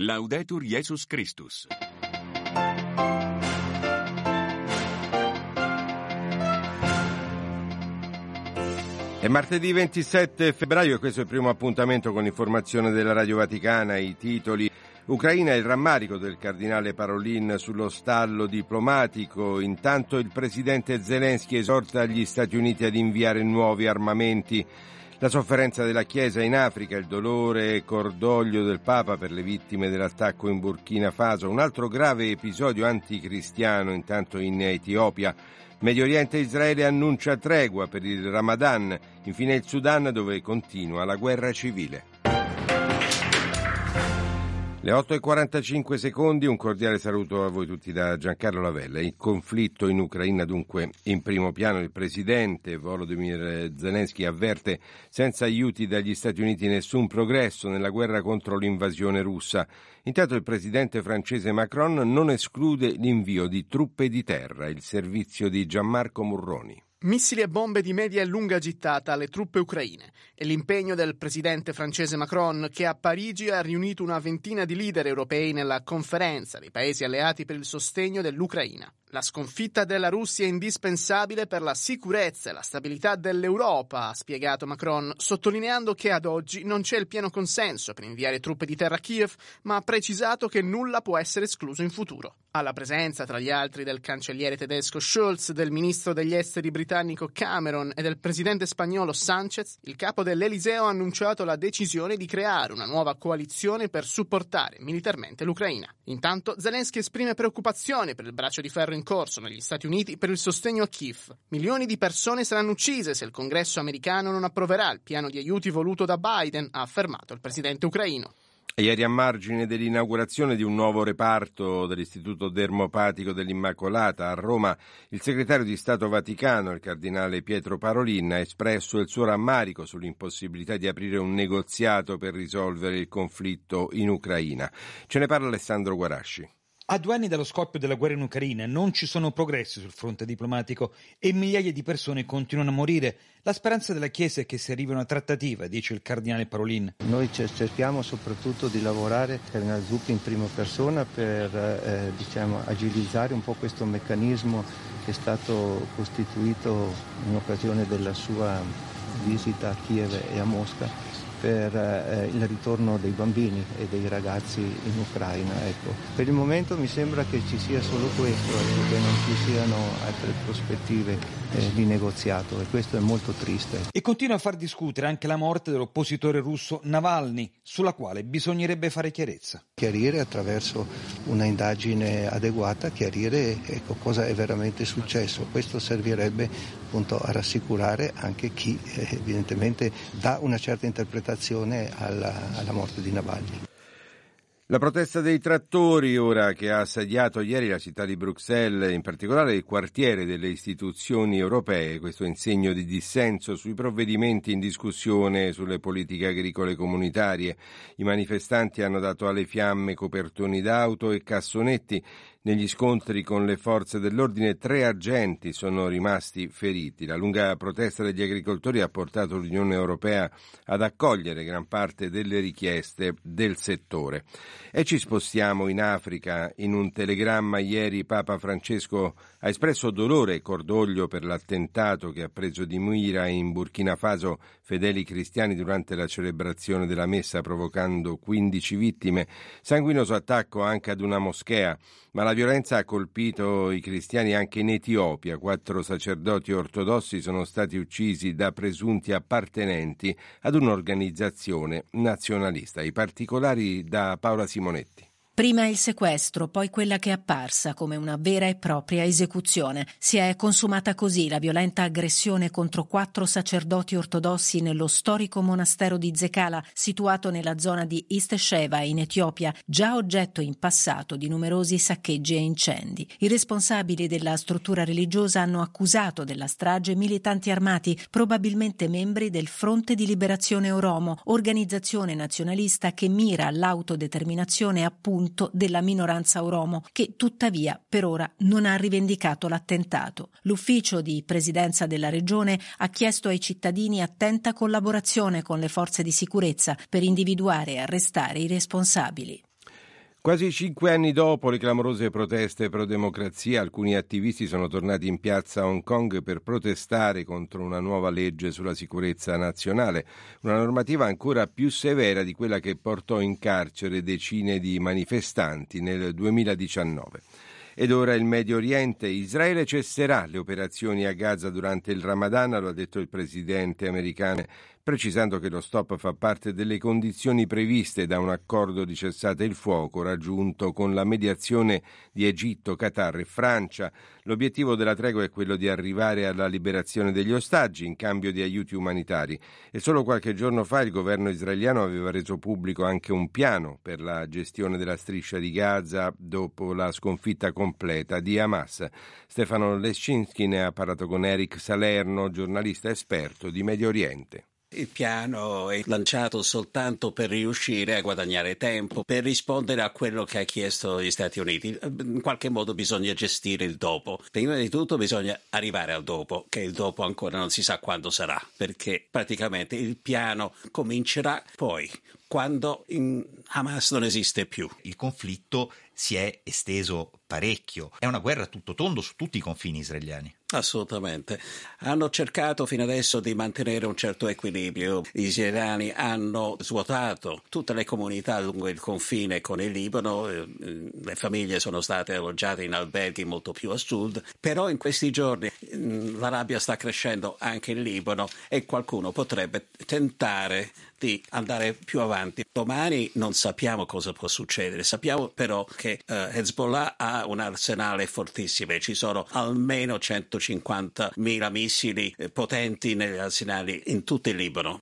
Laudetur Jesus Christus. È martedì 27 febbraio e questo è il primo appuntamento con l'informazione della Radio Vaticana, i titoli. Ucraina e il rammarico del cardinale Parolin sullo stallo diplomatico. Intanto il presidente Zelensky esorta gli Stati Uniti ad inviare nuovi armamenti. La sofferenza della Chiesa in Africa, il dolore e cordoglio del Papa per le vittime dell'attacco in Burkina Faso, un altro grave episodio anticristiano intanto in Etiopia. Medio Oriente e Israele annuncia tregua per il Ramadan, infine il Sudan dove continua la guerra civile. Le 8.45 secondi, un cordiale saluto a voi tutti da Giancarlo Lavella. Il conflitto in Ucraina dunque in primo piano. Il presidente Volodymyr Zelensky avverte senza aiuti dagli Stati Uniti nessun progresso nella guerra contro l'invasione russa. Intanto il presidente francese Macron non esclude l'invio di truppe di terra, il servizio di Gianmarco Murroni. Missili e bombe di media e lunga gittata alle truppe ucraine e l'impegno del presidente francese Macron che a Parigi ha riunito una ventina di leader europei nella conferenza dei paesi alleati per il sostegno dell'Ucraina. La sconfitta della Russia è indispensabile per la sicurezza e la stabilità dell'Europa, ha spiegato Macron, sottolineando che ad oggi non c'è il pieno consenso per inviare truppe di terra a Kiev, ma ha precisato che nulla può essere escluso in futuro. Alla presenza, tra gli altri, del cancelliere tedesco Scholz, del ministro degli esteri britannico Cameron e del presidente spagnolo Sanchez, il capo dell'Eliseo ha annunciato la decisione di creare una nuova coalizione per supportare militarmente l'Ucraina. Intanto Zelensky esprime preoccupazione per il braccio di ferro in corso negli Stati Uniti per il sostegno a Kiev. Milioni di persone saranno uccise se il congresso americano non approverà il piano di aiuti voluto da Biden, ha affermato il presidente ucraino. Ieri a margine dell'inaugurazione di un nuovo reparto dell'Istituto Dermopatico dell'Immacolata a Roma, il segretario di Stato Vaticano, il cardinale Pietro Parolin, ha espresso il suo rammarico sull'impossibilità di aprire un negoziato per risolvere il conflitto in Ucraina. Ce ne parla Alessandro Guarasci. A due anni dallo scoppio della guerra in Ucraina non ci sono progressi sul fronte diplomatico e migliaia di persone continuano a morire. La speranza della Chiesa è che si arrivi a una trattativa, dice il cardinale Parolin. Noi cerchiamo soprattutto di lavorare, Cardinale Zuppi in prima persona, per eh, diciamo, agilizzare un po' questo meccanismo che è stato costituito in occasione della sua visita a Kiev e a Mosca per eh, il ritorno dei bambini e dei ragazzi in Ucraina. Ecco. Per il momento mi sembra che ci sia solo questo, ecco, che non ci siano altre prospettive eh, di negoziato e questo è molto triste. E continua a far discutere anche la morte dell'oppositore russo Navalny, sulla quale bisognerebbe fare chiarezza. Chiarire attraverso una indagine adeguata, chiarire ecco, cosa è veramente successo. Questo servirebbe appunto a rassicurare anche chi eh, evidentemente dà una certa interpretazione alla, alla morte di Navalny. La protesta dei trattori, ora che ha assediato ieri la città di Bruxelles, in particolare il quartiere delle istituzioni europee, questo in segno di dissenso sui provvedimenti in discussione sulle politiche agricole comunitarie. I manifestanti hanno dato alle fiamme copertoni d'auto e cassonetti negli scontri con le forze dell'ordine tre agenti sono rimasti feriti. La lunga protesta degli agricoltori ha portato l'Unione Europea ad accogliere gran parte delle richieste del settore. E ci spostiamo in Africa. In un telegramma ieri Papa Francesco ha espresso dolore e cordoglio per l'attentato che ha preso di mira in Burkina Faso fedeli cristiani durante la celebrazione della messa provocando 15 vittime. Sanguinoso attacco anche ad una moschea ma la violenza ha colpito i cristiani anche in Etiopia. Quattro sacerdoti ortodossi sono stati uccisi da presunti appartenenti ad un'organizzazione nazionalista. I particolari da Paola Simonetti. Prima il sequestro, poi quella che è apparsa come una vera e propria esecuzione. Si è consumata così la violenta aggressione contro quattro sacerdoti ortodossi nello storico monastero di Zekala, situato nella zona di East Sheva in Etiopia, già oggetto in passato di numerosi saccheggi e incendi. I responsabili della struttura religiosa hanno accusato della strage militanti armati, probabilmente membri del Fronte di Liberazione Oromo, organizzazione nazionalista che mira all'autodeterminazione appunto punto della minoranza oromo, che tuttavia per ora non ha rivendicato l'attentato. L'ufficio di presidenza della regione ha chiesto ai cittadini attenta collaborazione con le forze di sicurezza per individuare e arrestare i responsabili. Quasi cinque anni dopo le clamorose proteste pro democrazia, alcuni attivisti sono tornati in piazza a Hong Kong per protestare contro una nuova legge sulla sicurezza nazionale, una normativa ancora più severa di quella che portò in carcere decine di manifestanti nel 2019. Ed ora il Medio Oriente. Israele cesserà le operazioni a Gaza durante il Ramadan, lo ha detto il presidente americano precisando che lo stop fa parte delle condizioni previste da un accordo di cessate il fuoco raggiunto con la mediazione di Egitto, Qatar e Francia. L'obiettivo della tregua è quello di arrivare alla liberazione degli ostaggi in cambio di aiuti umanitari e solo qualche giorno fa il governo israeliano aveva reso pubblico anche un piano per la gestione della striscia di Gaza dopo la sconfitta completa di Hamas. Stefano Lescinski ne ha parlato con Eric Salerno, giornalista esperto di Medio Oriente. Il piano è lanciato soltanto per riuscire a guadagnare tempo, per rispondere a quello che ha chiesto gli Stati Uniti. In qualche modo bisogna gestire il dopo. Prima di tutto bisogna arrivare al dopo, che il dopo ancora non si sa quando sarà, perché praticamente il piano comincerà poi, quando Hamas non esiste più. Il conflitto si è esteso parecchio. È una guerra tutto tondo su tutti i confini israeliani. Assolutamente. Hanno cercato fino adesso di mantenere un certo equilibrio. Gli israeliani hanno svuotato tutte le comunità lungo il confine con il Libano, eh, le famiglie sono state alloggiate in alberghi molto più a sud, però in questi giorni mm, la rabbia sta crescendo anche in Libano e qualcuno potrebbe tentare di andare più avanti. Domani non sappiamo cosa può succedere, sappiamo però che uh, Hezbollah ha un arsenale fortissimo e ci sono almeno 150.000 missili eh, potenti negli arsenali in tutto il Libano.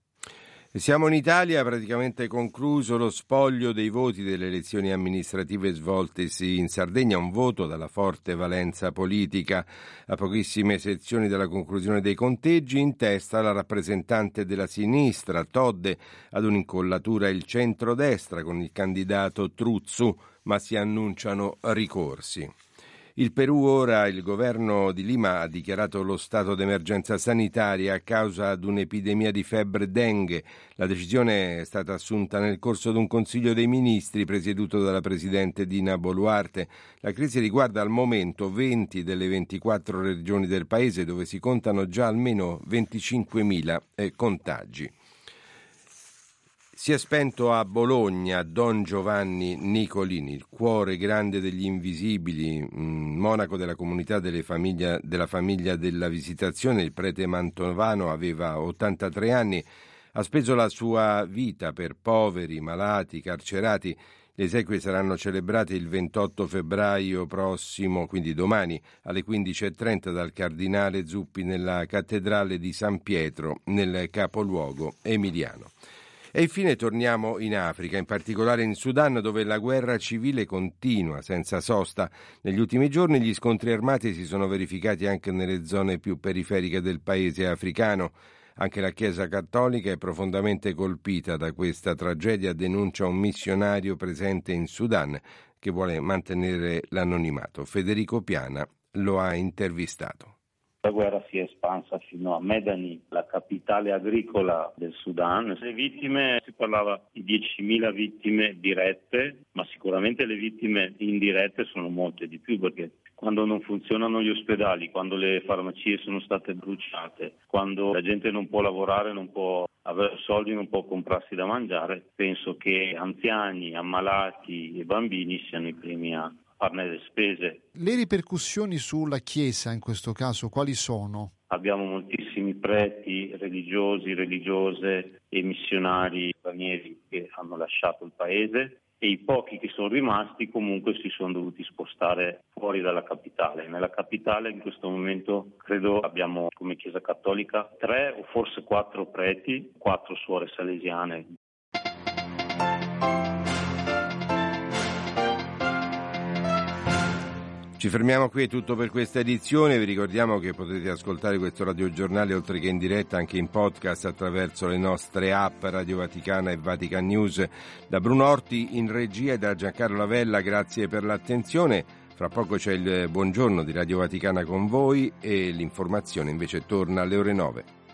Siamo in Italia, praticamente concluso lo spoglio dei voti delle elezioni amministrative svoltesi in Sardegna, un voto dalla forte valenza politica. A pochissime sezioni dalla conclusione dei conteggi, in testa la rappresentante della sinistra, Todde, ad un'incollatura il centrodestra con il candidato Truzzu, ma si annunciano ricorsi. Il Perù ora, il governo di Lima ha dichiarato lo stato d'emergenza sanitaria a causa di un'epidemia di febbre dengue. La decisione è stata assunta nel corso di un consiglio dei ministri presieduto dalla presidente Dina Boluarte. La crisi riguarda al momento 20 delle 24 regioni del paese dove si contano già almeno 25.000 eh, contagi. Si è spento a Bologna Don Giovanni Nicolini, il cuore grande degli invisibili, monaco della comunità famiglia, della famiglia della Visitazione, il prete mantovano aveva 83 anni, ha speso la sua vita per poveri, malati, carcerati. Le esequie saranno celebrate il 28 febbraio prossimo, quindi domani, alle 15.30 dal cardinale Zuppi nella cattedrale di San Pietro, nel capoluogo emiliano. E infine torniamo in Africa, in particolare in Sudan, dove la guerra civile continua senza sosta. Negli ultimi giorni gli scontri armati si sono verificati anche nelle zone più periferiche del paese africano. Anche la Chiesa cattolica è profondamente colpita da questa tragedia, denuncia un missionario presente in Sudan che vuole mantenere l'anonimato. Federico Piana lo ha intervistato. La guerra si è espansa fino a Medani, la capitale agricola del Sudan. Le vittime, si parlava di 10.000 vittime dirette, ma sicuramente le vittime indirette sono molte di più perché quando non funzionano gli ospedali, quando le farmacie sono state bruciate, quando la gente non può lavorare, non può avere soldi, non può comprarsi da mangiare, penso che anziani, ammalati e bambini siano i primi a farne le spese. Le ripercussioni sulla Chiesa in questo caso quali sono? Abbiamo moltissimi preti religiosi, religiose e missionari stranieri che hanno lasciato il paese e i pochi che sono rimasti comunque si sono dovuti spostare fuori dalla capitale. Nella capitale in questo momento credo abbiamo come Chiesa Cattolica tre o forse quattro preti, quattro suore salesiane Ci fermiamo qui, è tutto per questa edizione. Vi ricordiamo che potete ascoltare questo radiogiornale oltre che in diretta anche in podcast attraverso le nostre app Radio Vaticana e Vatican News. Da Bruno Orti in regia e da Giancarlo Lavella, grazie per l'attenzione. Fra poco c'è il buongiorno di Radio Vaticana con voi e l'informazione invece torna alle ore 9.